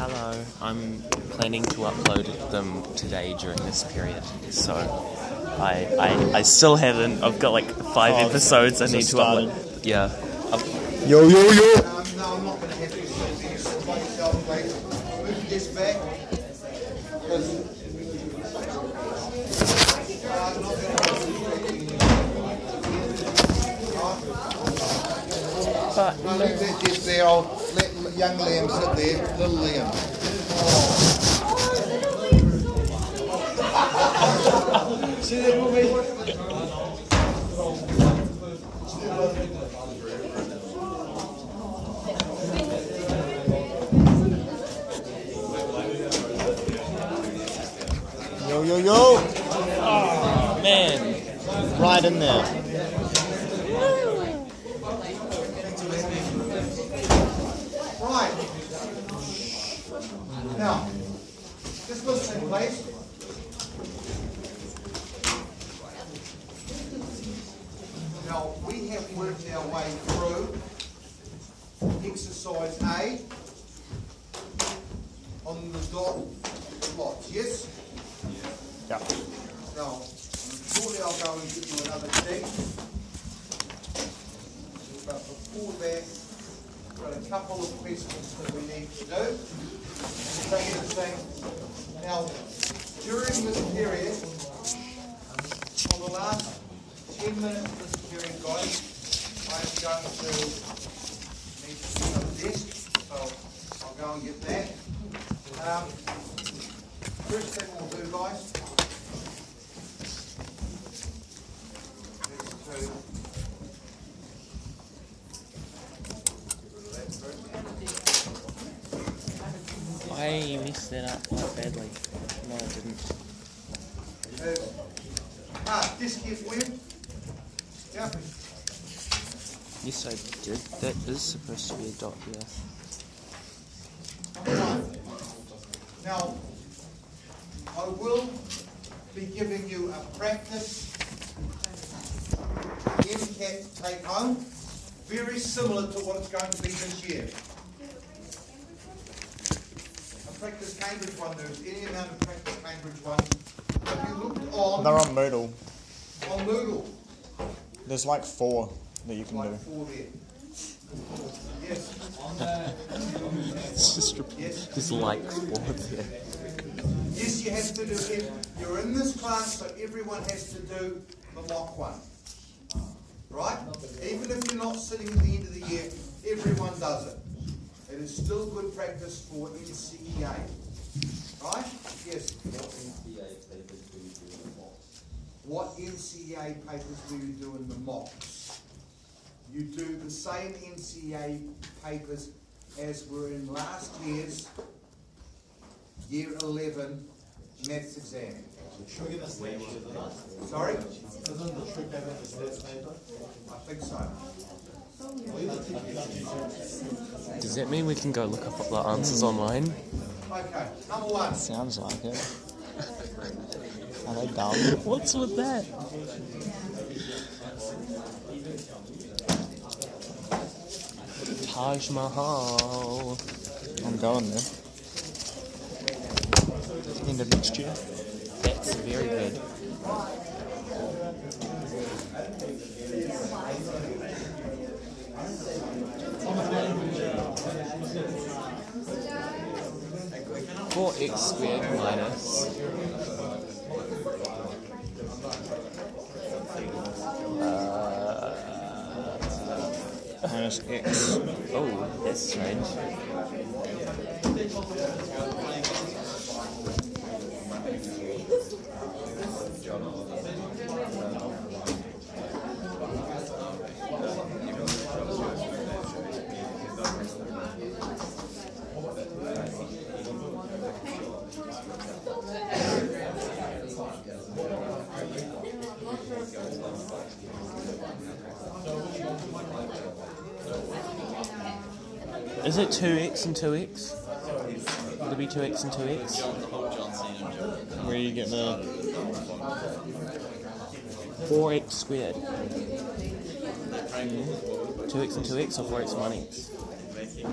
Hello. I'm planning to upload them today during this period, so I I, I still haven't. I've got like five Oh, episodes I so need to started. upload. Yeah. Up- Yo, yo, yo! Um, no, I'm not going to have you sit there, sit by please. Move your desk back. 'Cause, uh, I'm not gonna have you sit but there. No, leave that desk there, I'll let young Liam sit there, little Liam. See that movie? Yo, yo, yo! man, Right in there. Now, this goes in place. Now, we have worked our way through exercise A on the dot plots, yes? Yeah. Now, shortly I'll go and get you another thing. But before that, we've got a couple of questions that we need to do. Now, during this period, for the last ten minutes of this period, guys, I am going to need to get a desk, so I'll go and get that. Um, first thing we'll do, guys, is to I messed that up quite badly. No, I didn't. ah, disc here for you. Yeah. Yes, I did. That is supposed to be a dot. here. Now, I will be giving you a practice MCAT take home, very similar to what it's going to be this year. A practice Cambridge one, there's any amount of practice Cambridge one. If you looked on, They're on Moodle. on Moodle, There's like four that you can like do. four there. Yes, It's just yes. there's like four there. Yes, you have to do it. You're in this class, so everyone has to do the mock one. Right? Even if you're not sitting at the end of the year, everyone does it. It is still good practice for NCEA. Right? Yes. What NCEA papers do you do in the mocks? What NCEA papers do You do in the mocks? You do the same NCEA papers as were in last year's year 11 maths exam. Sorry? Isn't the trick paper the stats paper? I think so. Does that mean we can go look up the answers online? Okay, number one. Sounds like it. Are they dumb? What's with that? Taj Mahal. I'm going there. End of next year. That's very good. Four x squared minus uh, Minus X. oh that's strange. It two x and two x? Would it be two x and two x? Where you get the. Four x squared. Two x and two x or four x and one x? Two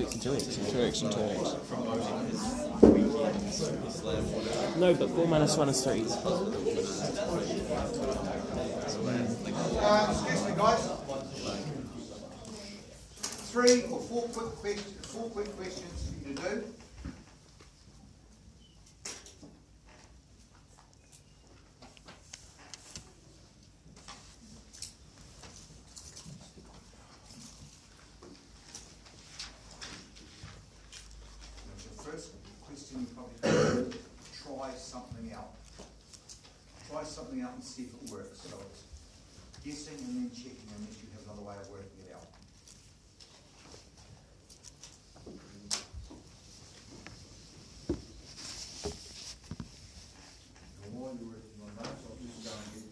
X and two X. Two X and two X. No, but four minus one is three. Uh, excuse me, guys. Three or four quick questions, four quick questions for you to do. The first question you probably have to try something out. Try something out and see if it works. So it's guessing and then checking unless you have another way of working it out. The more you're working on that, so I'll just go and get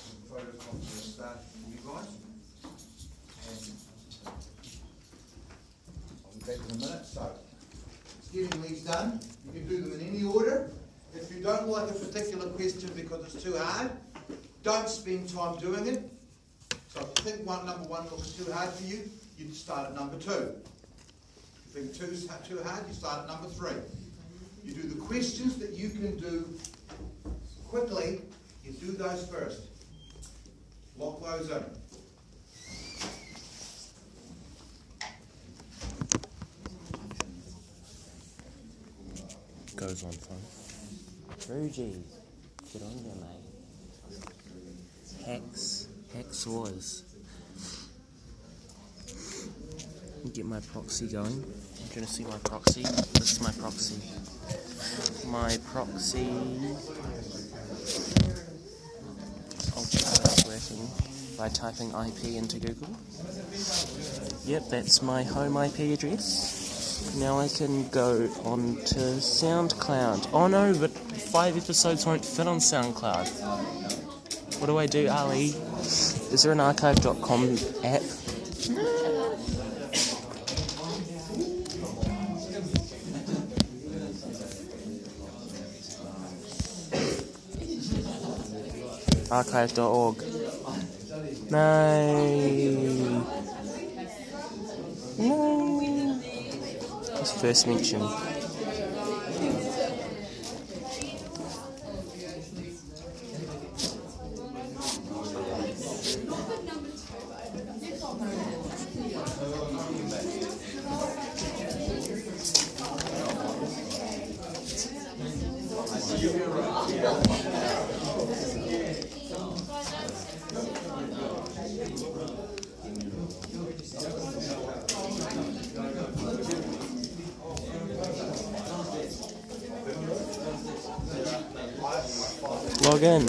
some photocopies and start for you guys. And I'll be back in a minute, so it's getting these done. You can do them in any order. If you don't like a particular too hard, don't spend time doing it. So if you think one, number one looks too hard for you, you start at number two. If you think two's too hard, you start at number three. You do the questions that you can do quickly, you do those first. Lock those in. Goes on phone. Rugy, get on mate. Hex, Hex Wars. Get my proxy going. Want to see my proxy? This is my proxy. My proxy. It's working by typing IP into Google. Yep, that's my home IP address. Now I can go on to SoundCloud. Oh no, but five episodes won't fit on SoundCloud. What do I do, Ali? Is there an archive.com app? Archive.org. No. No. First mention. Log in.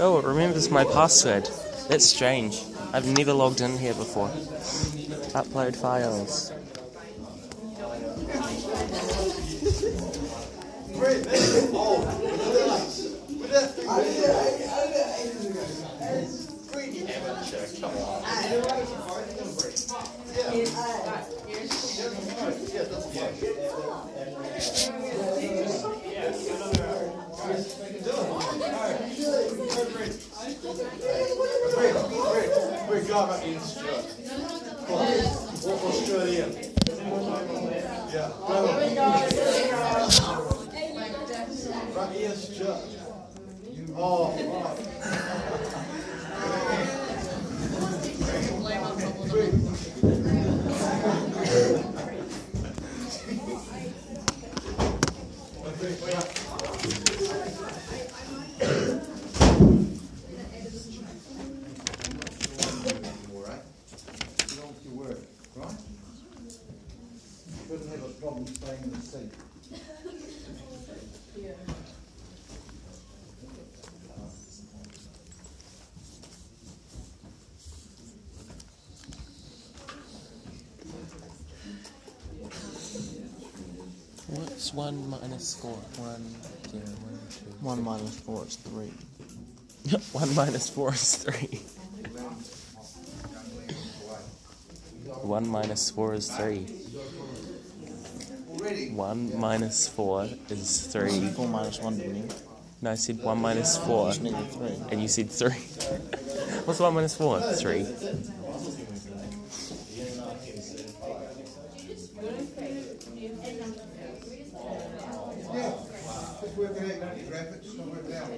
Oh, it remembers my password. That's strange. I've never logged in here before. Upload files. What Australia? Yeah. Right here, Stuart. Oh, all right. Get on with your work, right? Shouldn't have a problem staying in the seat. What's one minus four? One, zero, one, two. One minus four is three. one minus four is three. One minus four is three. One minus four is three. Four minus one, didn't you? No, I said one minus four, three. and you said three. What's one minus four? Three. Yeah, just work it out, graph it, just work it out.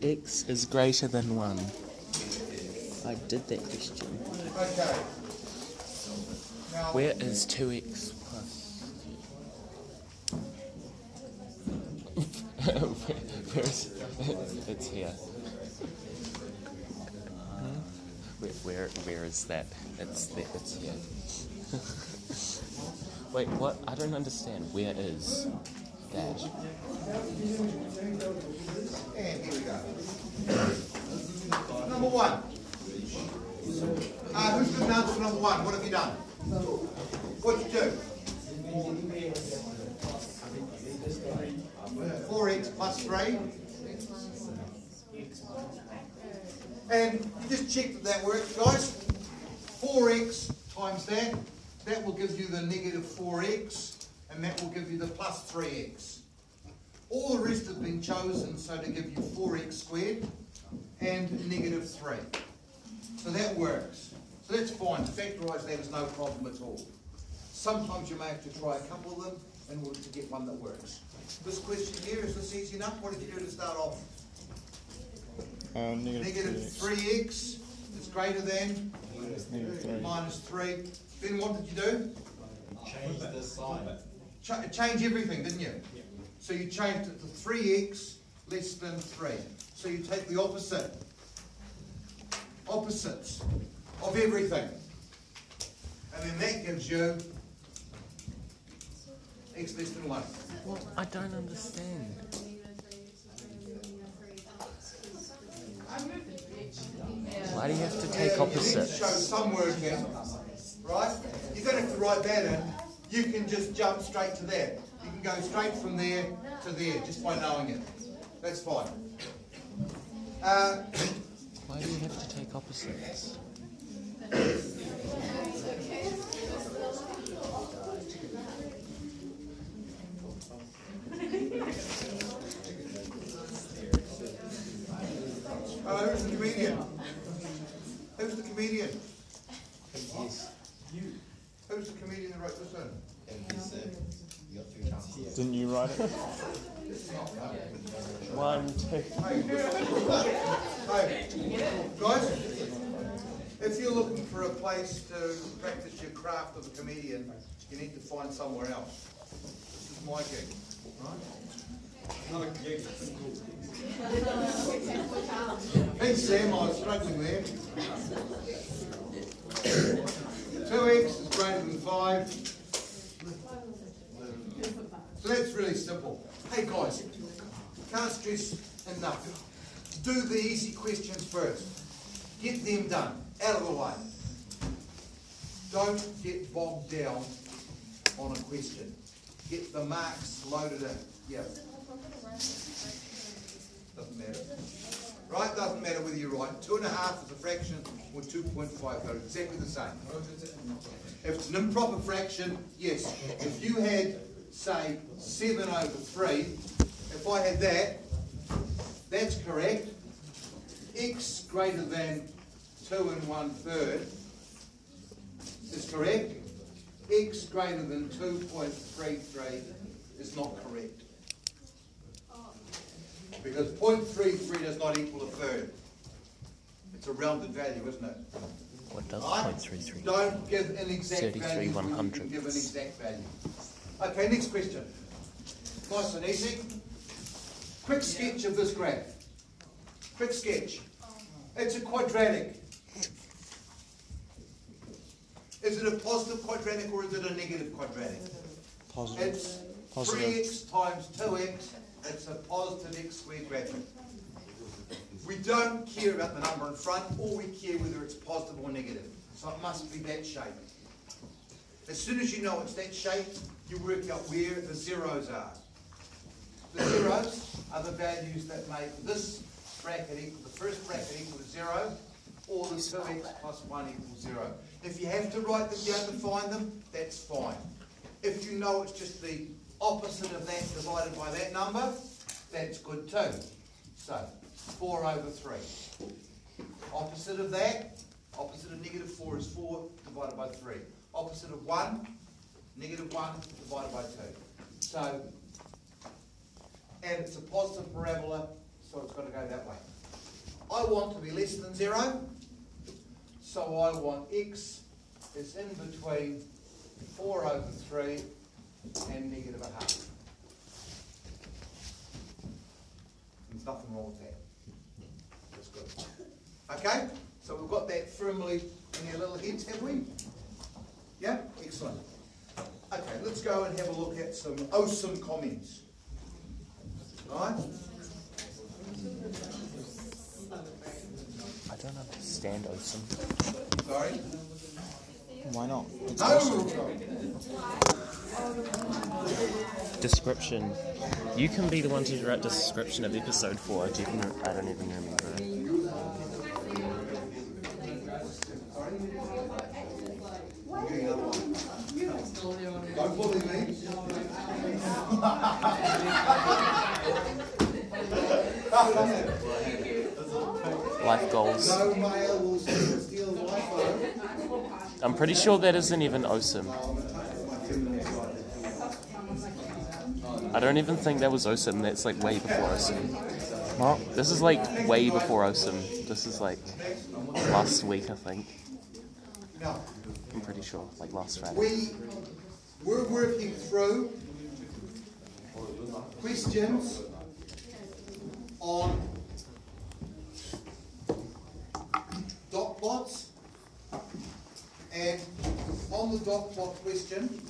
X is greater than 1. I did that question. Where is 2x plus? where, where is it's here. Hmm? Where, where where is that? It's there, it's here. Wait, what? I don't understand. Where is and here we go. Number one. Uh, who's good answer number one? What have you done? What'd you do? Four x plus three. And you just check that that works, guys. Four x times that, that will give you the negative four x, and that will give you the plus three x. All the rest have been chosen so to give you four x squared and negative three. So that works. So that's fine. To factorise that is no problem at all. Sometimes you may have to try a couple of them in order to get one that works. This question here, is this easy enough? What did you do to start off? Uh, negative Negative 3x. three x is greater than Negative 3. minus three. Then what did you do? Change the sign. Ch- change everything, didn't you? So you changed it to three x less than three. So you take the opposite. Opposites of everything. And then that gives you x less than one. Well, I don't understand. Why do you have to Yeah, take You need to opposites? show some work, working, right? You don't have to write that in. You can just jump straight to there. You can go straight from there to there just by knowing it. That's fine. Uh, Why do you have to take opposites? who's the comedian? Who's the comedian? Yes. Who's the comedian that wrote this in? And he said, you got three Didn't write it? One, two. Guys, if you're looking for a place to practice your craft of a comedian, you need to find somewhere else. This is my gig, right? Hey Sam, I was struggling there. Two x is greater than five. So that's really simple. Hey guys, can't stress enough. Do the easy questions first. Get them done, out of the way. Don't get bogged down on a question. Get the marks loaded in. Yeah. Doesn't matter. Right? Doesn't matter whether you're right. Two and a half is a fraction or 2.5. They're exactly the same. If it's an improper fraction, yes. If you had, say, 7 over 3, if I had that, that's correct. X greater than 2 and 1 third is correct. X greater than 2.33 is not correct. Because 0.33 does not equal a third. It's a rounded value, isn't it? What does Right? 0.33? Don't give an exact 33 value when you can 100ths. give an exact value. Okay, next question. Nice and easy. Quick sketch of this graph. Quick sketch. It's a quadratic. Is it a positive quadratic or is it a negative quadratic? Positive. It's Positive. three x times two x, it's a positive x squared graphic. We don't care about the number in front, all we care whether it's positive or negative. So it must be that shape. As soon as you know it's that shape, you work out where the zeros are. The zeros are the values that make this bracket equal, the first bracket equal to zero, or the two x plus one equals zero. If you have to write them down to find them, that's fine. If you know it's just the opposite of that divided by that number, that's good too. So, four over three. Opposite of that, opposite of negative four is four divided by three. Opposite of one, negative one divided by two. So, and it's a positive parabola, so it's gotta go that way. I want to be less than zero, so I want x is in between four over three and negative a half. There's nothing wrong with that. That's good. Okay, so we've got that firmly in your little heads, have we? Yeah, excellent. Okay, let's go and have a look at some awesome comments. Right? I don't understand awesome. Sorry? Why not? It's No! awesome. Description. You can be the one to write description of episode four. Do you even, I don't even remember. Don't bully me. Life goals. No male will steal my phone. I'm pretty sure that isn't even awesome. I don't even think that was awesome. That's like way before awesome. What? This is like way before awesome. This is like last week, I think. I'm pretty sure, like last Friday. we, we're working through questions on plots. And on the dot plot question,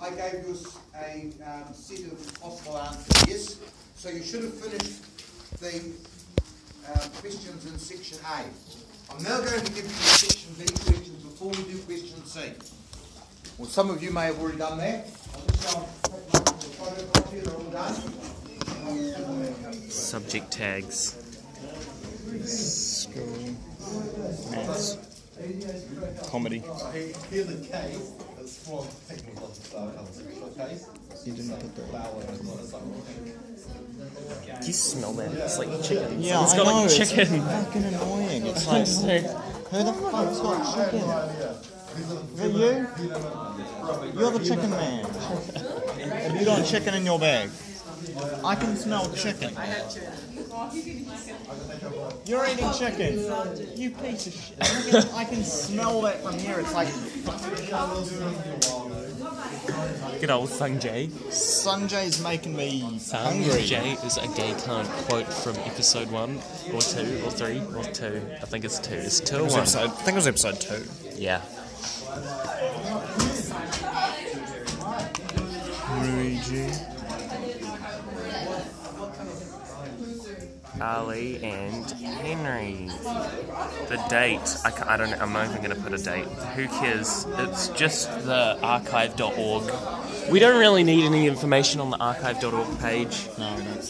I gave you a um, set of possible answers, yes? So you should have finished the um, questions in section A. I'm now going to give you section B questions before we do question C. Well, some of you may have already done that. Subject tags. Technical outcomes, okay? You didn't put that. Flower is not a something. Do you smell that? It's like chicken. Yeah, it's I got know. like It's fucking annoying. It's like, who the fuck's got chicken? Is it you? You're the chicken man. Have you got chicken in your bag? I can smell chicken. I had chicken. You're eating chicken. You piece of shit. I can, I can smell that from here. It's like Good old Sanjay. Sanjay's making me hungry. Sanjay is a gay cunt quote from episode one, or two, or three, or two. I think it's two. It's two or one. episode, I think it was episode two. Yeah. Luigi. Ali and Henry. The date, I, I don't know, I'm not even going to put a date. Who cares? It's just the archive.org. We don't really need any information on the archive.org page. No, no.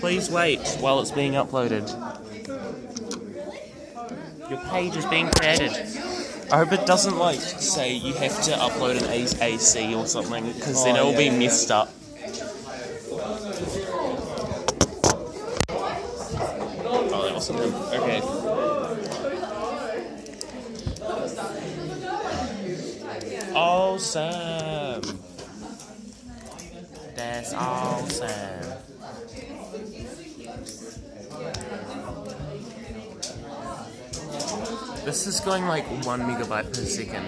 Please wait while it's being uploaded. Your page is being created. I hope it doesn't like say you have to upload an AC or something because then Oh, it'll be yeah, yeah. messed up. Wasn't. Okay. Awesome. That's awesome. This is going like one megabyte per second.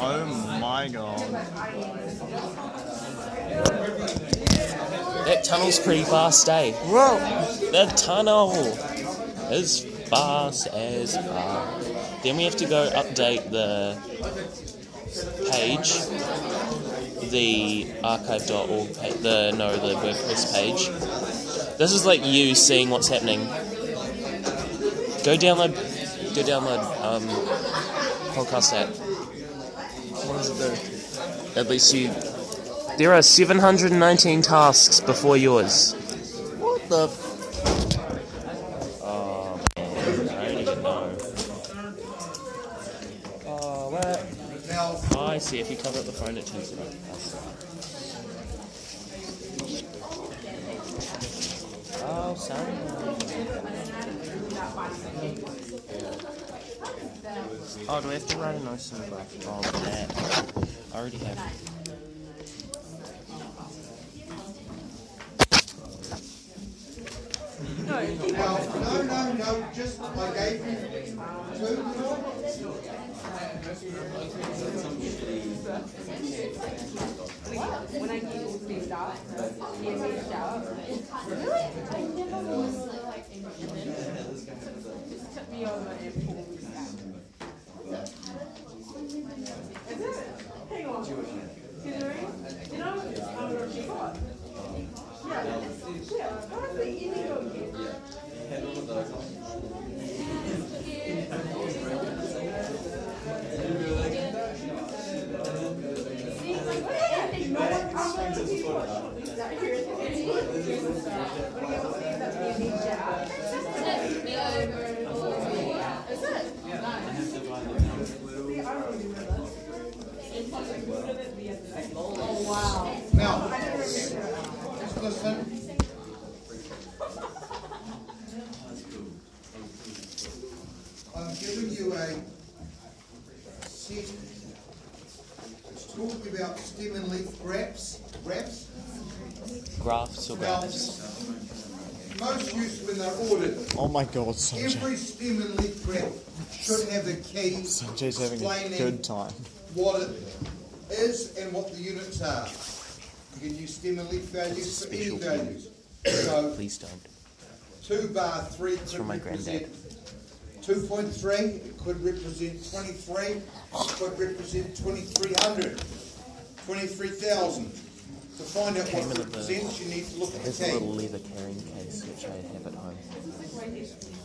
Oh my god. That tunnel's pretty fast, eh? Whoa! The tunnel is fast as fuck. Then we have to go update the page, the archive.org page, the no, the WordPress page. This is like you seeing what's happening. Go download, go download um, podcast app. What does it do? At least you. There are 719 tasks before yours. What the? Oh man, I don't even know. Oh, what? Oh, I see. If you cover up the phone, it turns it on. Oh, son. Oh, do we have to write a note in the back? Oh, that. I already have. Now, no, no, no, just, I gave you two. When I get mixed up, get mixed up. Just took me over and pulled me back. Is it? Hang on. Considering, you know, um, she got. See, is the video. What do you want to see that we need to Is it? See, I don't remember. Oh, wow. Now, I didn't remember that. just listen. I'm giving you a set. It's talking about stem and leaf wraps, wraps. Graphs or Now, graphs? most used when they're ordered. Oh my god, Sanjay. Every stem and leaf wrap should have a key Sanjay's having a good time. what it is and what the units are. You can use stem and leaf values for any special key. values. So Please don't. two bar three could from my granddad. represent two point three, it could represent twenty-three, it could represent twenty-three hundred, twenty-three thousand. To find out what Came it in the- represents, you need to look at There's the a little leather carrying case which I have at home.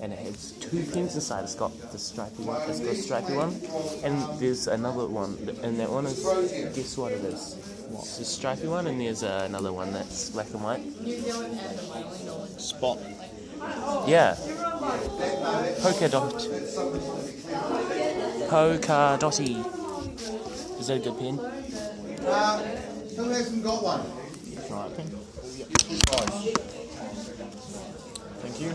And it has two pens inside. It's got the stripy one, it's got the stripy one, and there's another one. And that one is, guess what it is? It's the stripy one, and there's uh, another one that's black and white. Spot. Yeah. Polka dot. Polka dotty. Is that a good pen? Who hasn't got one? Right. Guys, Thank you.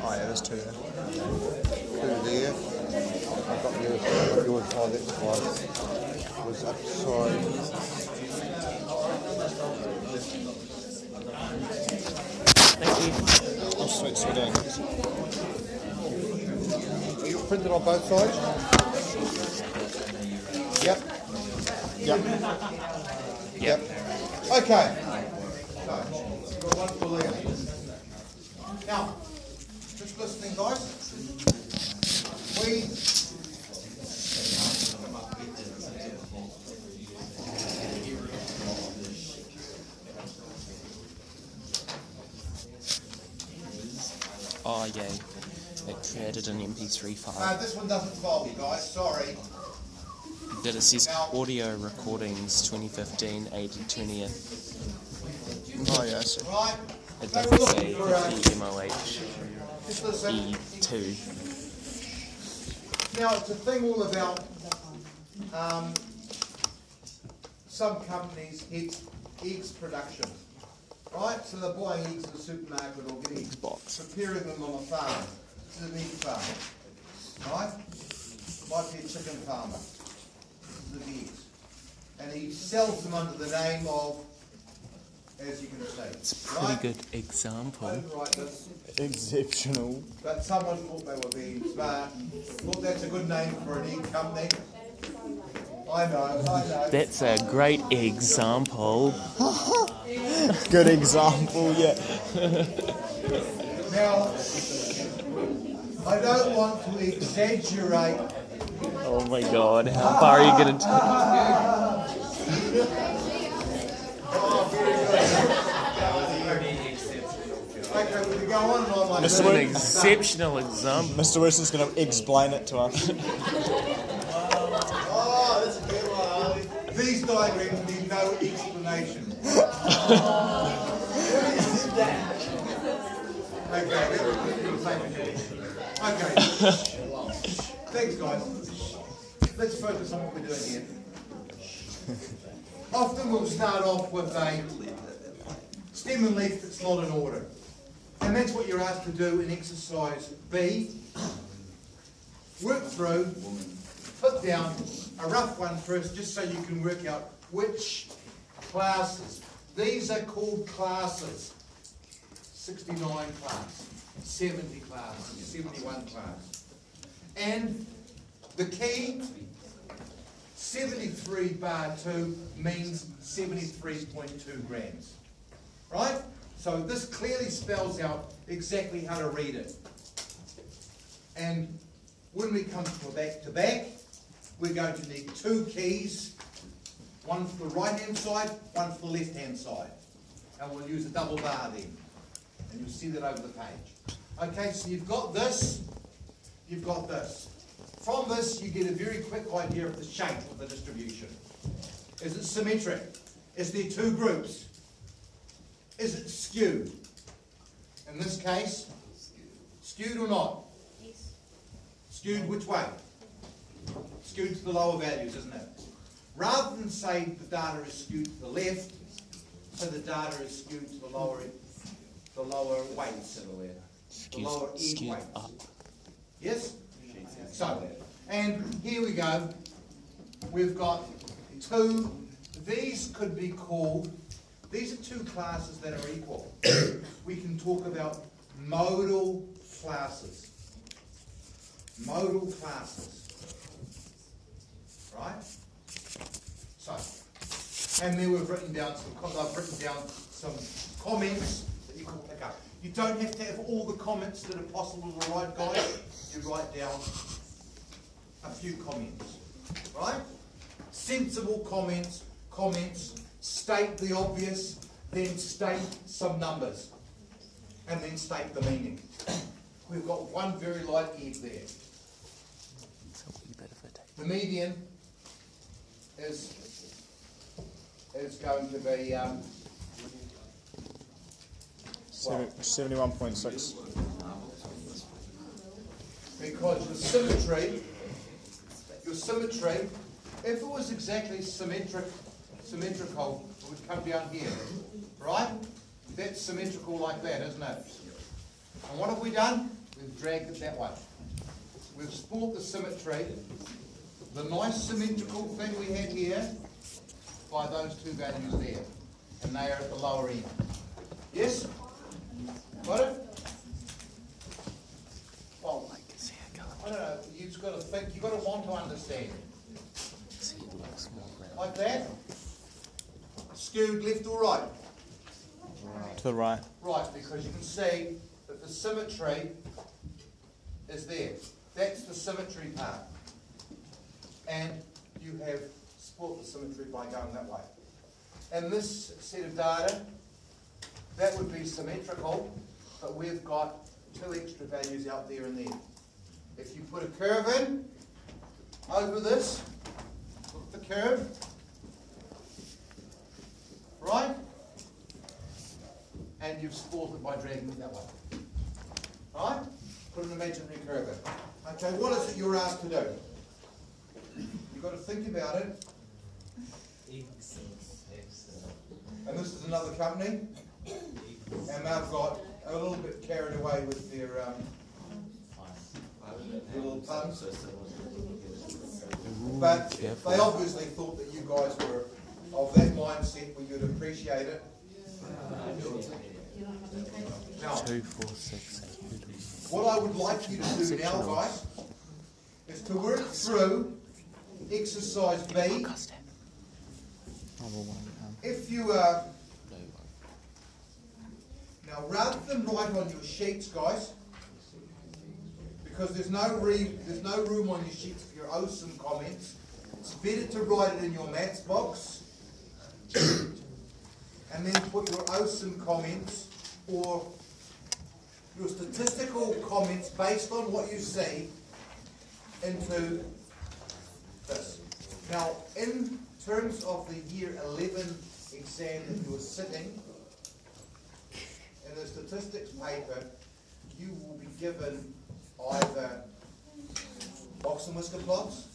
Oh yeah, there's two there. Two there. I've got yours, I've got yours, oh, that's one. Was upside. Thank you. Oh sweet, sweet eggs. Are you printed on both sides? Yep. Yep. Yep. Okay. So, one for Leah. Now, just listening, guys. We. Oh, yeah. It created an MP3 Uh, file. this one doesn't me, guys. Sorry. That it says audio recordings 2015 80 20th. Oh yeah, I see. It doesn't say for a- 50 MOH E2. Now, it's a thing all about um, some companies, it's eggs production. Right? So they're buying eggs in the supermarket or getting box. preparing them on a farm. This is an egg farm. Right? Might be a chicken farmer. This is the eggs. And he sells them under the name of, as you can see. It's a pretty right? good example. I didn't write this. Exceptional. But someone thought they were being smart, thought that's a good name for an egg company. I know, I know. That's a great example. Good example, yeah. Now, I don't want to exaggerate. Oh my god, how far are you gonna take? Okay, we can go on and on like An exceptional example. Mr. Wilson's going to explain it to us. Oh, that's a good one. These diagrams need no explanation. Okay, that was the same as you. Okay. Thanks, guys. Let's focus on what we're doing here. Often we'll start off with a stem and leaf that's not in order. And that's what you're asked to do in exercise B. Work through, put down a rough one first, just so you can work out which classes. These are called classes. 69 class, 70 class, 71 class. And the key, 73 bar 2 means 73.2 grams. Right? So this clearly spells out exactly how to read it. And when we come to back to back, we're going to need two keys, one for the right hand side, one for the left hand side. And we'll use a double bar then. And you'll see that over the page. Okay, so you've got this, you've got this. From this, you get a very quick idea of the shape of the distribution. Is it symmetric? Is there two groups? Is it skewed? In this case, skewed or not? Yes. Skewed which way? Skewed to the lower values, isn't it? Rather than say the data is skewed to the left, so the data is skewed to the lower, the lower weights, the Skewed, lower end skewed weights. Yes? So, and here we go. We've got two, these could be called, these are two classes that are equal. We can talk about modal classes. Modal classes. Right? So, and then we've written down some, I've written down some comments that you can pick up. You don't have to have all the comments that are possible to write, guys. You write down a few comments, right? Sensible comments, comments, state the obvious, then state some numbers, and then state the meaning. We've got one very light egg there. The median is, is going to be, um, Seventy-one point six. because your symmetry, your symmetry, if it was exactly symmetric, symmetrical, it would come down here, right? That's symmetrical like that, isn't it? And what have we done? We've dragged it that way. We've sport the symmetry, the nice symmetrical thing we had here, by those two values there. And they are at the lower end. Yes? Got it? Well, See it go. I don't know, you've got to think, you've got to want to understand. See it looks more round. Like that? Skewed left or right? To the right. Right, because you can see that the symmetry is there. That's the symmetry part. And you have split the symmetry by going that way. And this set of data, that would be symmetrical, but we've got two extra values out there and there. If you put a curve in over this, look the curve, right? And you've sport it by dragging it that way. Right? Put an imaginary curve in. Okay, what is it you're asked to do? You've got to think about it. And this is another company. And they've got a little bit carried away with their um, little puns. But they obviously thought that you guys were of that mindset where you'd appreciate it. Two, four, six, what I would like you to do now, guys, is to work through exercise B. If you, uh, No one. Now rather than write on your sheets, guys, because there's no re, there's no room on your sheets for your awesome comments, it's better to write it in your maths box and then put your awesome comments or your statistical comments based on what you see into this. Now, in terms of the year 11 exam that you're sitting, statistics paper, you will be given either box and whisker plots,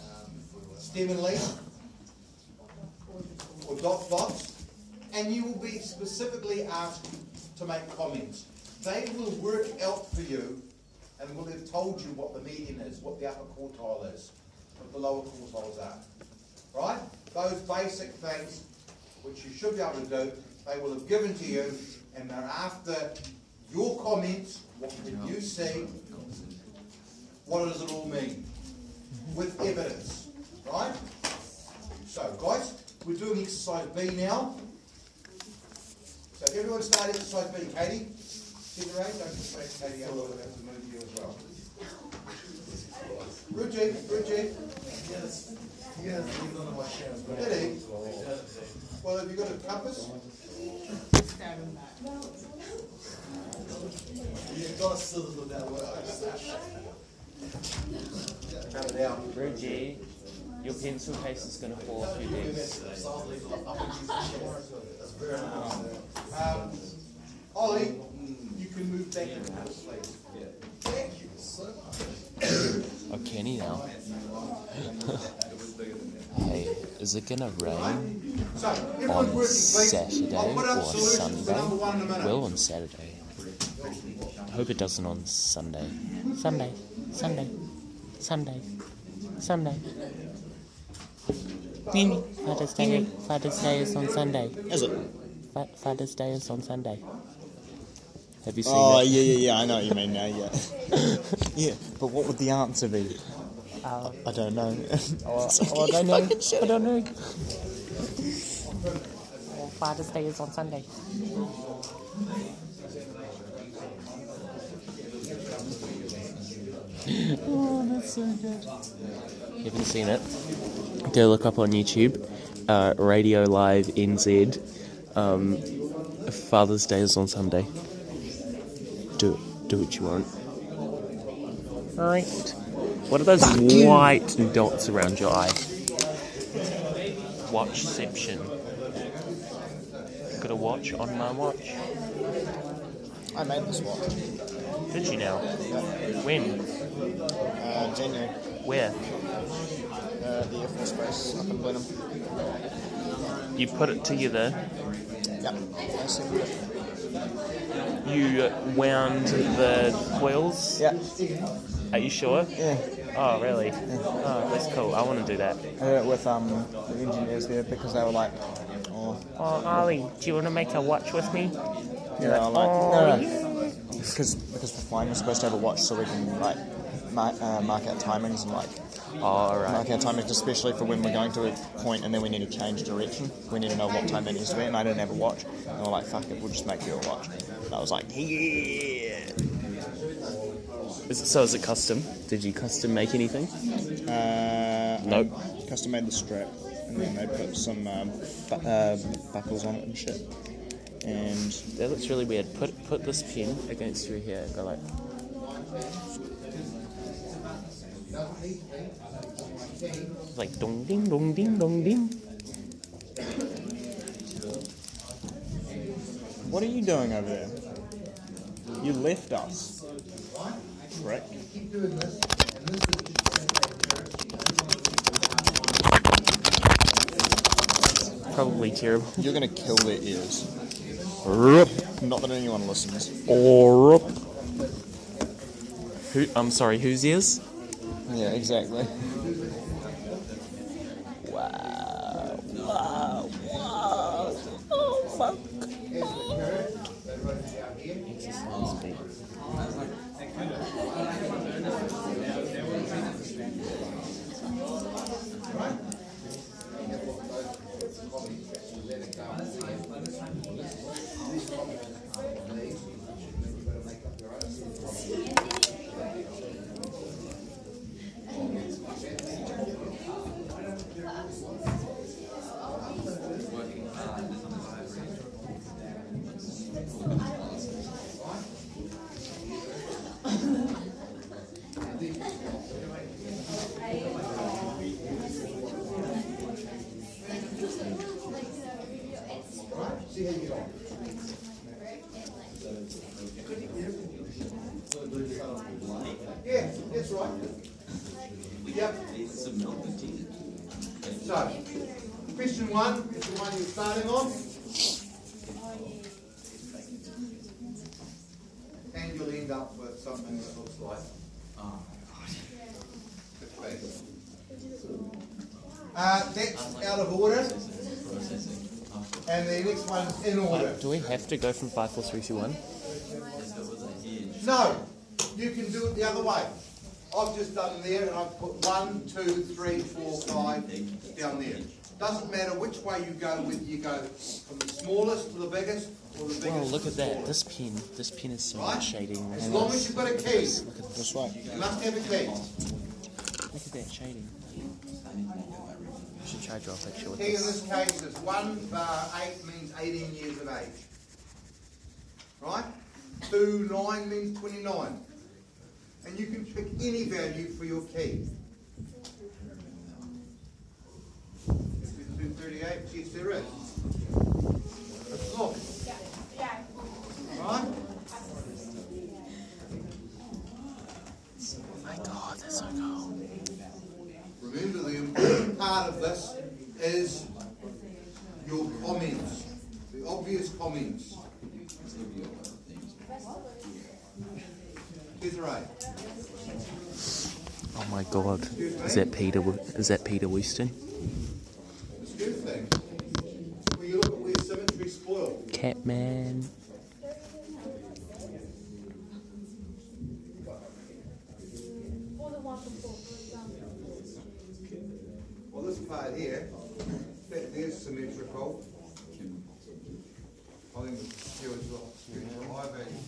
um, stem and leaf, or dot plots, and you will be specifically asked to make comments. They will work out for you and will have told you what the median is, what the upper quartile is, what the lower quartiles are. Right? Those basic things which you should be able to do, they will have given to you, and they're after your comments, what can you see, what does it all mean? With evidence. Right? So, guys, we're doing exercise B now. So, everyone start exercise B, Katie, raise, don't distract Katie out, we'll have to move you as well. Ruchi, Ruchi. Yes, yes, he's on my. Did he? Well, have you got a compass? You've got scissors with that word. Cut it out. Reggie, your pencil case is going to fall off your desk. That's very nice. Um, Ollie, you can move back into this, please. Thank you so much. Oh, Kenny now. hey, is it going to rain on. Saturday I'll put up or solutions for number one in a Sunday? minute. Well, on Saturday. I hope it doesn't on Sunday. Sunday, Sunday, Sunday, Sunday. Mimi, Father's Day, Father's Day is on Sunday. Is it? Fa- Father's Day is on Sunday. Have you seen Oh it? yeah, yeah, yeah. I know what you mean now. Yeah, yeah. But what would the answer be? Uh, I don't know. oh, oh, I don't know. I don't know. Well, Father's Day is on Sunday. oh, that's so good. You haven't seen it? Go look up on YouTube. Uh, Radio Live NZ. Um, Father's Day is on Sunday. Do it. Do what you want. Right. What are those white dots around your eye? Watchception. Got a watch on my watch. I made this watch. Did you now? When? Uh, January. Where? Uh, the Air Force Base up in Blenheim. You put it together. Yep. I assembled it. You wound the coils. Yeah. Are you sure? Yeah. Oh, really? Oh, that's cool. I want to do that. I did it with um the engineers there because they were like, oh, Oh, Ollie, do you want to make a watch with me? yeah, I'm like, oh, no, no. Because because for flying we're supposed to have a watch so we can like mark, uh, mark out timings and like All right. mark our timings, especially for when we're going to a point and then we need to change direction. We need to know what time it needs to be, and I didn't have a watch. And we're like, fuck it, we'll just make you a watch. And I was like, yeah. Is it, so is it custom? Did you custom make anything? Uh, Nope. I Custom made the strap, and then they put some um, bu- uh, buckles on it and shit. And That looks really weird. Put put this pin against your hair go like. Like dong ding dong ding dong ding. what are you doing over there? You left us. Prick. Keep doing this, and this is Probably terrible. You're gonna kill their ears. Rup, Not that anyone listens. or rup. Who? I'm sorry. Whose ears? Yeah, exactly. the one you're starting on. And you'll end up with something that looks like, oh my god, uh, that's out of order. And the next one's in order. do we have to go from 5-4-3-1 No, you can do it the other way. I've just done there and I've put one, two, three, four, five down there. Doesn't matter which way you go, whether you go from the smallest to the biggest or the biggest. Wow, look at that. This pen, this pen is so right? shading. As long as you've got a key, Look at this. This way. you must have a key. Look at that shading. I should try draw a picture with Key in this. this case is one bar eight means eighteen years of age. Right? Two nine means twenty-nine. And you can pick any value for your key. Is it two thirty-eight? Yes, there is. Let's look. Right? Oh, my god, that's so cool. Remember, the important part of this is your comments, the obvious comments. Oh my god. Is that Peter? Is that Peter Wooston? Good thing. Will you look at where symmetry spoiled? Catman. Or the one before, for example. Well, this part here, that there's symmetrical. I think the skew is a spiritual high value.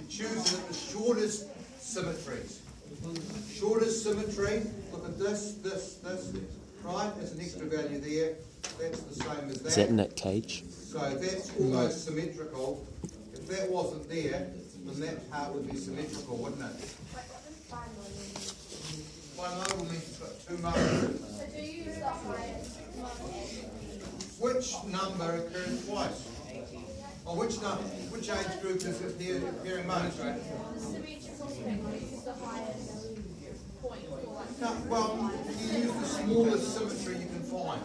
You choose the shortest symmetries. Shortest symmetry, look at this, this, this, right, there's an extra value there, that's the same as Is that Nick Cage? So that's almost symmetrical. If that wasn't there, then that part would be symmetrical, wouldn't it? One model means it's got two modes. So do you use the highest Which number occurs twice? Or which number, which age group is it here appearing most? The symmetrical thing, use the highest point. No, well, you use the smallest symmetry you can find.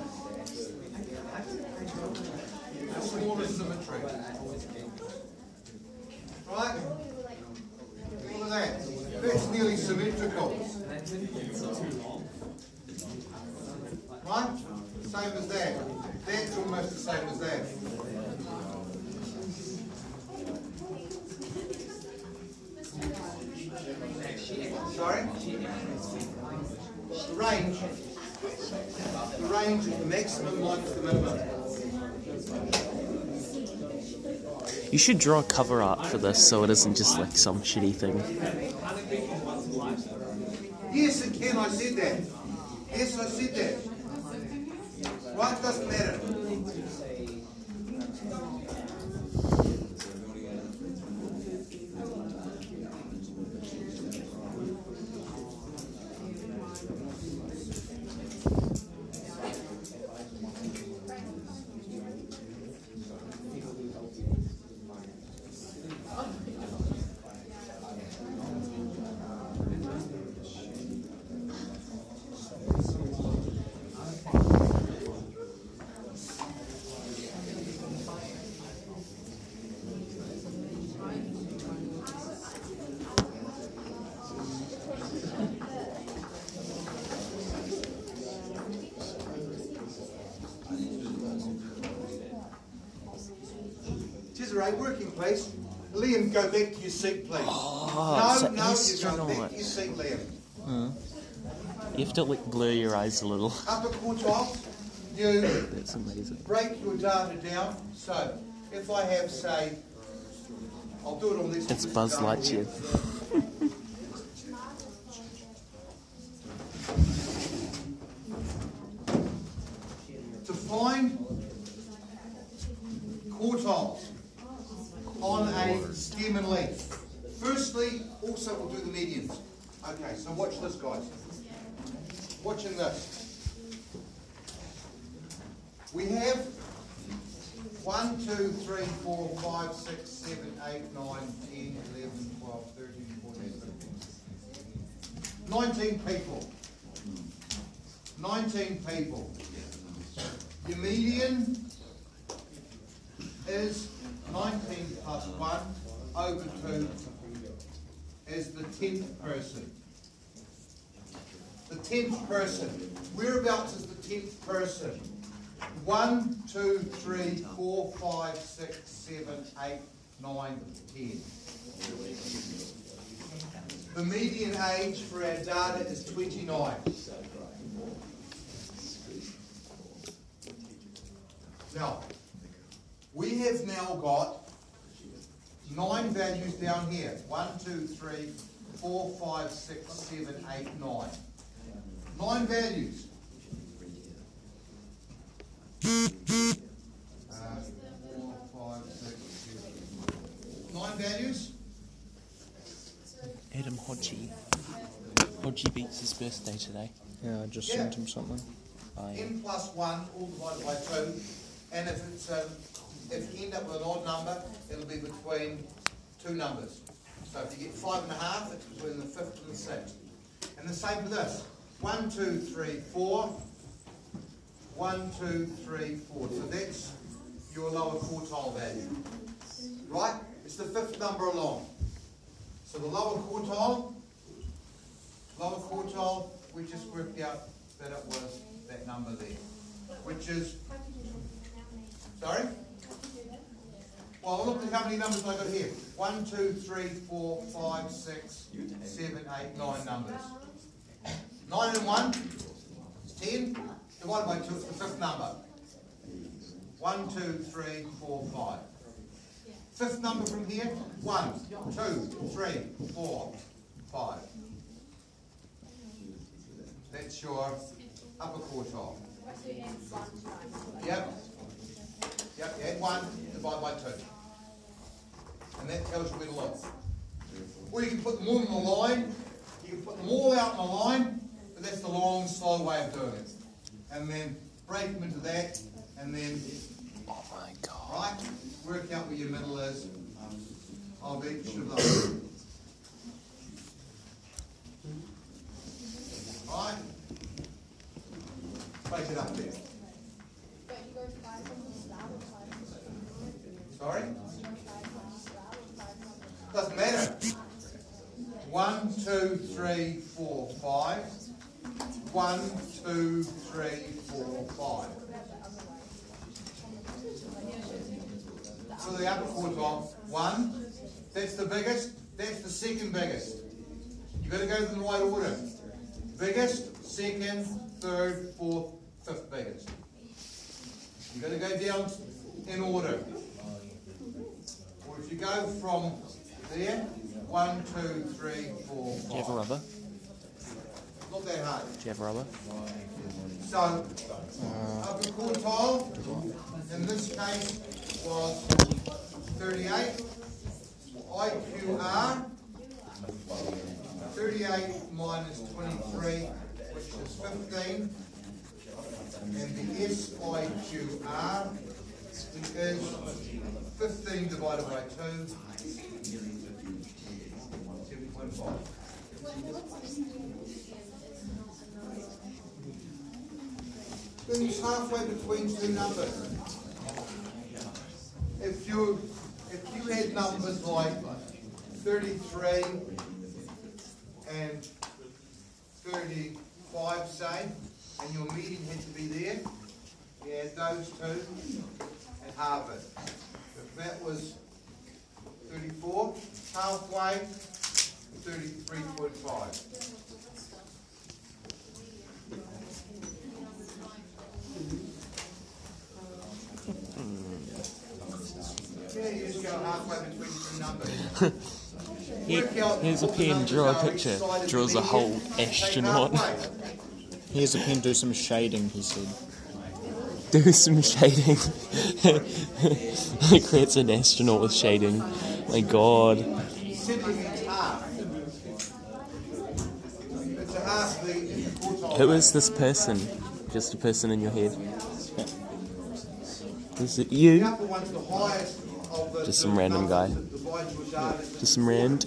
The smallest symmetry. Right? Look at that. That's nearly symmetrical. Right? Same as that. That's almost the same as that. Sorry? The range. The range is the maximum minus the minimum. You should draw a cover art for this so it isn't just like some shitty thing. Yes, it can. I said that. Yes, I said that. Right? Doesn't matter. Desiree, working place. Liam, go back to your seat, please. Oh, no, no, you go back to your seat, Liam. Hmm. You have to like blur your eyes a little. Upper quartile, you That's amazing. break your data down. So, if I have, say, I'll do it on this. It's Buzz Lightyear. here. To find quartiles on a stem and leaf. Firstly, also we'll do the medians. Okay, so watch this, guys. Watching this. We have one, two, three, four, five, six, seven, eight, nine, ten, eleven, twelve, thirteen, fourteen, fifteen. Nineteen people. Nineteen people. Your median is nineteen plus one over two is the tenth person. The tenth person. Whereabouts is the tenth person? One, two, three, four, five, six, seven, eight, nine, ten. The median age for our data is twenty-nine. Now, we have now got nine values down here. One, two, three, four, five, six, seven, eight, nine. Nine values. Uh, four, five, six, seven. Nine values? Adam Hodgie. Hodgie beats his birthday today. Yeah, I just Yeah. sent him something. I n plus one all divided by two, and if it's, um, if you end up with an odd number, it'll be between two numbers. So if you get five and a half, it's between the fifth and the sixth. And the same for this, one, two, three, four, one, two, three, four, so that's your lower quartile value. Right, it's the fifth number along. So the lower quartile, lower quartile, we just worked out that it was that number there, which is, sorry? Well, look at how many numbers I got here. One, two, three, four, five, six, seven, eight, nine numbers. Nine and one is ten, divided by two, it's the fifth number. One, two, three, four, five. Fifth number from here, one, two, three, four, five. That's your upper quartile. Yep. Yep, you add one, divide by two. And that tells you where to look. Or you can put them all in the line, you can put them all out in the line, but that's the long, slow way of doing it. And then break them into that, and then, oh my god. right, work out where your middle is of each of those. Right? Break it up there. Sorry? Doesn't matter. One, two, three, four, five. One, two, three, four, five. So the upper quartile, one, that's the biggest, that's the second biggest. You've got to go to the right order. Biggest, second, third, fourth, fifth biggest. You've got to go down in order. Or if you go from there, one, two, three, four, Do you have a rubber? not their. Do you have rubber? So, uh, up quartile, in this case, was 38. IQR, 38 minus 23, which is 15. And the SIQR is 15 divided by 2, 7.5. It's halfway between two numbers. If you if you had numbers like 33 and 35, say, and your median had to be there, you had those two at Harvard. If that was 34, halfway, 33.5. Here, here's a pen, draw a picture. Draws a whole astronaut. Here's a pen, do some shading, he said. Do some shading. it creates an astronaut with shading. My god. Simply means half. It's a half. Who is this person? Just a person in your head. Is it you? upper one's the highest of the. Just some random guy. That divide your data. Just some rand.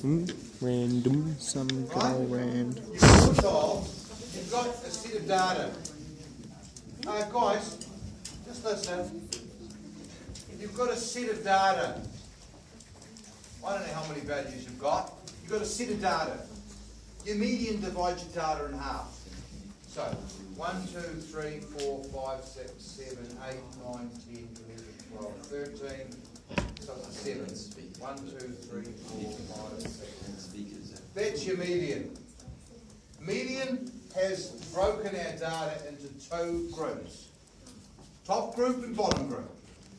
Hmm? Random. Some good old rand. You've got a set of data. Uh, guys, just listen. if you've got a set of data, I don't know how many values you've got, you've got a set of data. Your median divides your data in half. So, 1, 2, 3, 4, 5, 6, 7, 8, 9, 10, 11, 12, 13, a 7. 1, 2, 3, 4, 5, 6. That's your median. Median has broken our data into two groups. Top group and bottom group.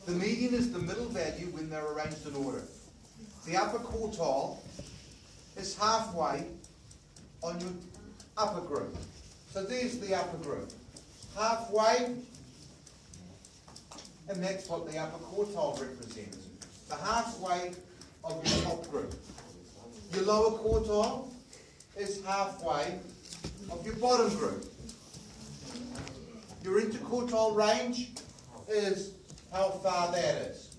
The median is the middle value when they're arranged in order. The upper quartile is halfway on your upper group. So there's the upper group. Halfway, and that's what the upper quartile represents. The halfway of your top group. Your lower quartile is halfway of your bottom group. Your interquartile range is how far that is.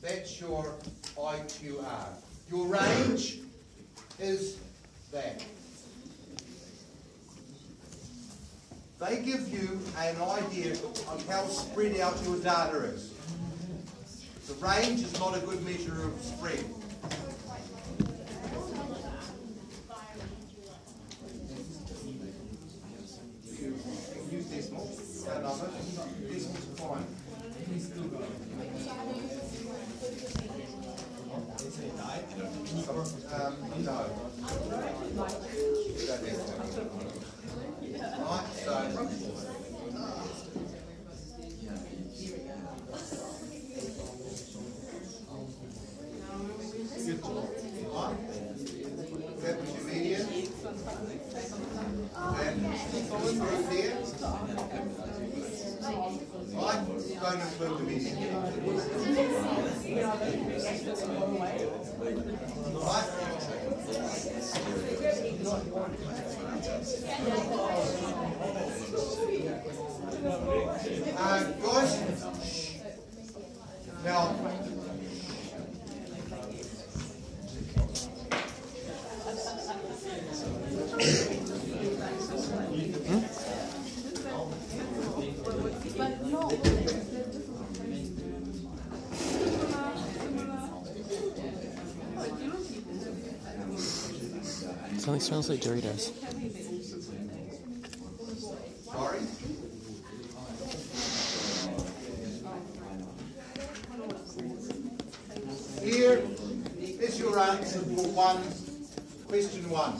That's your IQR. Your range is that. They give you an idea of how spread out your data is. The range is not a good measure of spread. Use fine. Um, no. You don't have to. Right, so. Right, that was your median. And this group here. Right, don't include the median. Right? Uh, guys, now, Something smells like Doritos. Here is your answer for one, question one.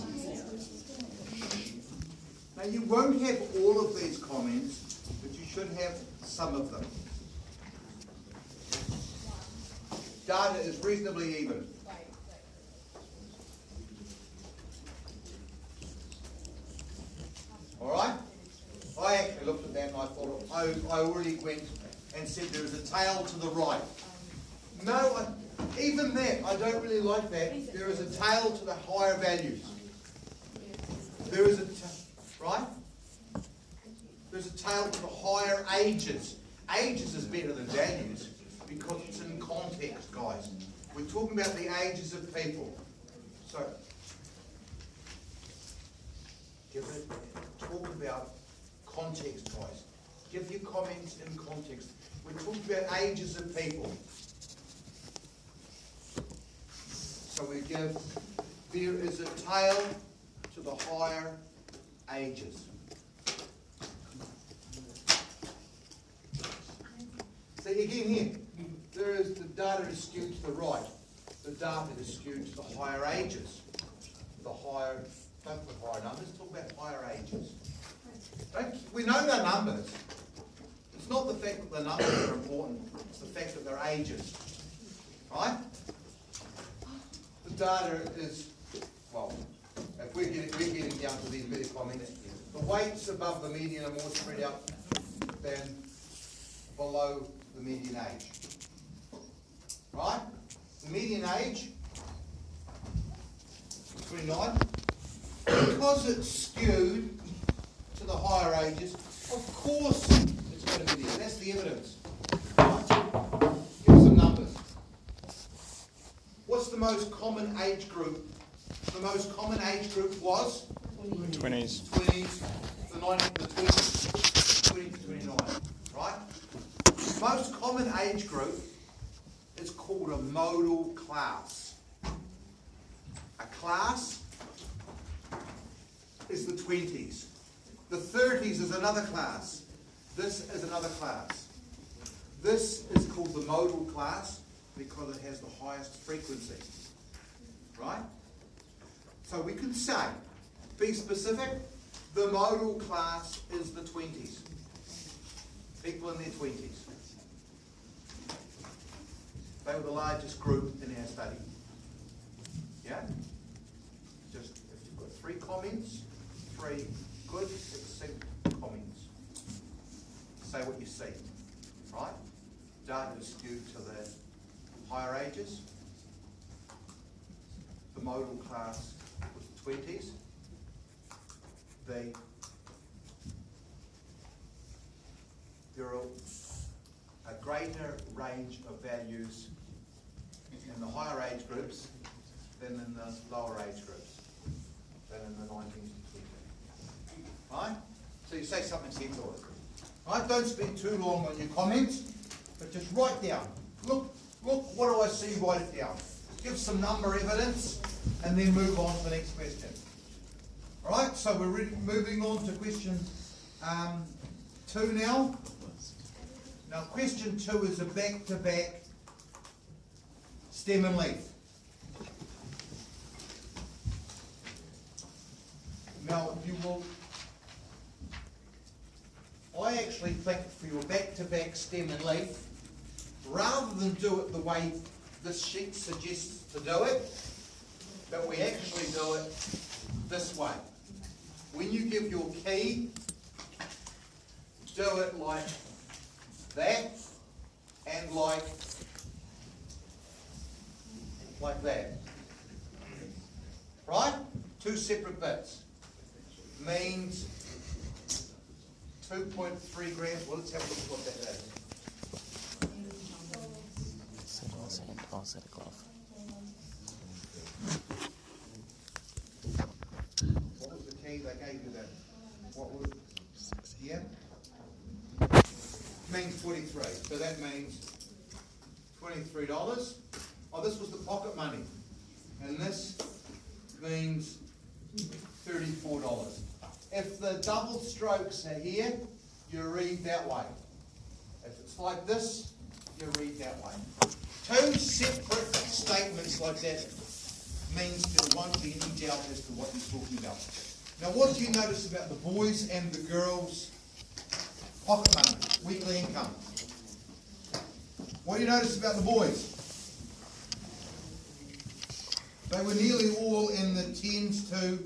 Now you won't have all of these comments, but you should have some of them. Data is reasonably even. All right? I actually looked at that and I thought, I, I already went and said there is a tail to the right. No, I, even that, I don't really like that. There is a tail to the higher values. There is a, right? There's a tail to the higher ages. Ages is better than values because it's in context, guys. We're talking about the ages of people. So, give it, talk about context, guys. Give your comments in context. We're talking about ages of people. So we give, there is a tail to the higher ages. See again here, there is the data is skewed to the right. The data is skewed to the higher ages. The higher, don't put higher numbers, talk about higher ages. Don't, we know their numbers. It's not the fact that the numbers are important, it's the fact that they're ages. Right? The data is, well, if we're getting, we're getting down to these bit of comments, the weights above the median are more spread out than below the median age. Right? The median age, 29, because it's skewed to the higher ages, of course it's going to be there. That's the evidence. Give some numbers. What's the most common age group? The most common age group was 20s. 20s, the 90s, the 20s, 20 to 29, right? Most common age group is called a modal class. A class is the 20s. The 30s is another class. This is another class. This is called the modal class because it has the highest frequency. Right? So we can say, be specific, the modal class is the 20s. People in their 20s. They were the largest group in our study. Yeah? Just if you've got three comments, three good, succinct comments. Say what you see. Right? Data is skewed to the higher ages. The modal class was the twenties. The there are a greater range of values in the higher age groups than in the lower age groups, than in the 19s and 20s. Right? So you say something sensible. Right? Don't spend too long on your comments, but just write down. Look, look, what do I see? Write it down. Give some number evidence, and then move on to the next question. All right, so we're re- moving on to question um, two now. Now, question two is a back-to-back stem and leaf. Now, you will. I actually think for your back-to-back stem and leaf, rather than do it the way this sheet suggests to do it, that we actually do it this way. When you give your key, do it like that and like like that. Right? Two separate bits. Means 2.3 grams. Well, let's have a look at what that is. I'll set. What was the key they gave you? What was, yeah? Means twenty-three, so that means twenty-three dollars. Oh, this was the pocket money. And this means thirty-four dollars. If the double strokes are here, you read that way. If it's like this, you read that way. Two separate statements like that means there won't be any doubt as to what you're talking about. Now, what do you notice about the boys and the girls' pocket money, weekly income? What do you notice about the boys? They were nearly all in the tens to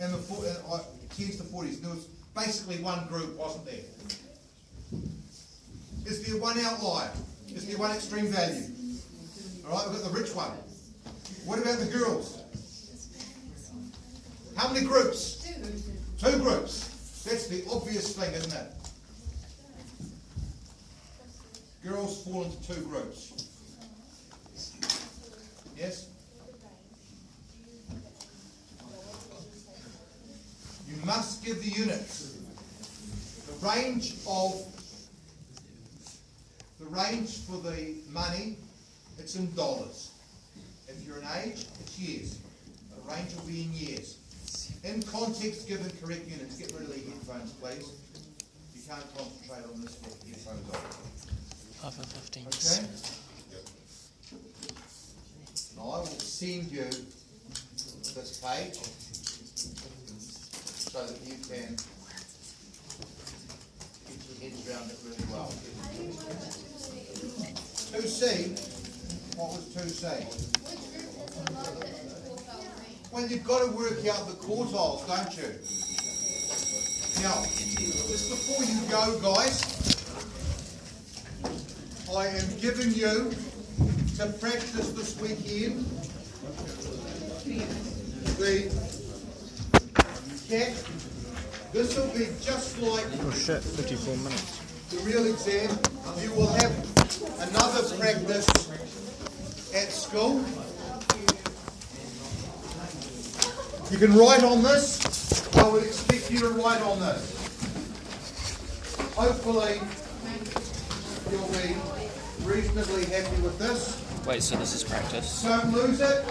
and the four, uh, uh, tens to forties. There was basically one group, wasn't there? Is there one outlier? Is there one extreme value? All right, we've got the rich one. What about the girls? How many groups? Two groups. That's the obvious thing, isn't it? Girls fall into two groups. Yes? You must give the units. The range of the range for the money, it's in dollars. If you're in age, it's years. The range will be in years. In context, given correct units. Get rid of the headphones, please. You can't concentrate on this with the headphones on. Over 15 Okay? Now I will send you this page so that you can get your heads around it really well. Two C, what was two C? Well, you've got to work out the quartiles, don't you? Now, just before you go, guys, I am giving you to practice this weekend the cat. This will be just like Oh shit, 54 minutes. the real exam. You will have another practice at school. You can write on this. I would expect you to write on this. Hopefully, you'll be reasonably happy with this. Wait, so this is practice. Don't lose it.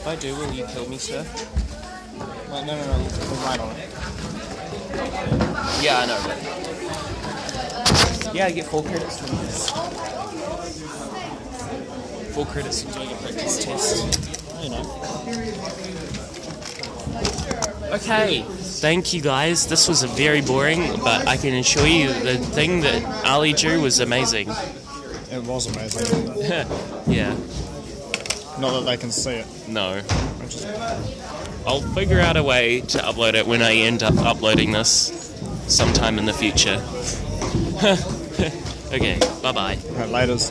If I do, will you kill me, sir? Wait, no, no, no. We're right on it. Yeah, I know. Yeah, I get full credits from this. Full credits from doing a practice test. You know. Okay, thank you guys. This was a very boring, but I can assure you the thing that Ali drew was amazing. It was amazing. yeah, Not that they can see it. no. I'll figure out a way to upload it when I end up uploading this sometime in the future. okay, bye bye. Right, laters.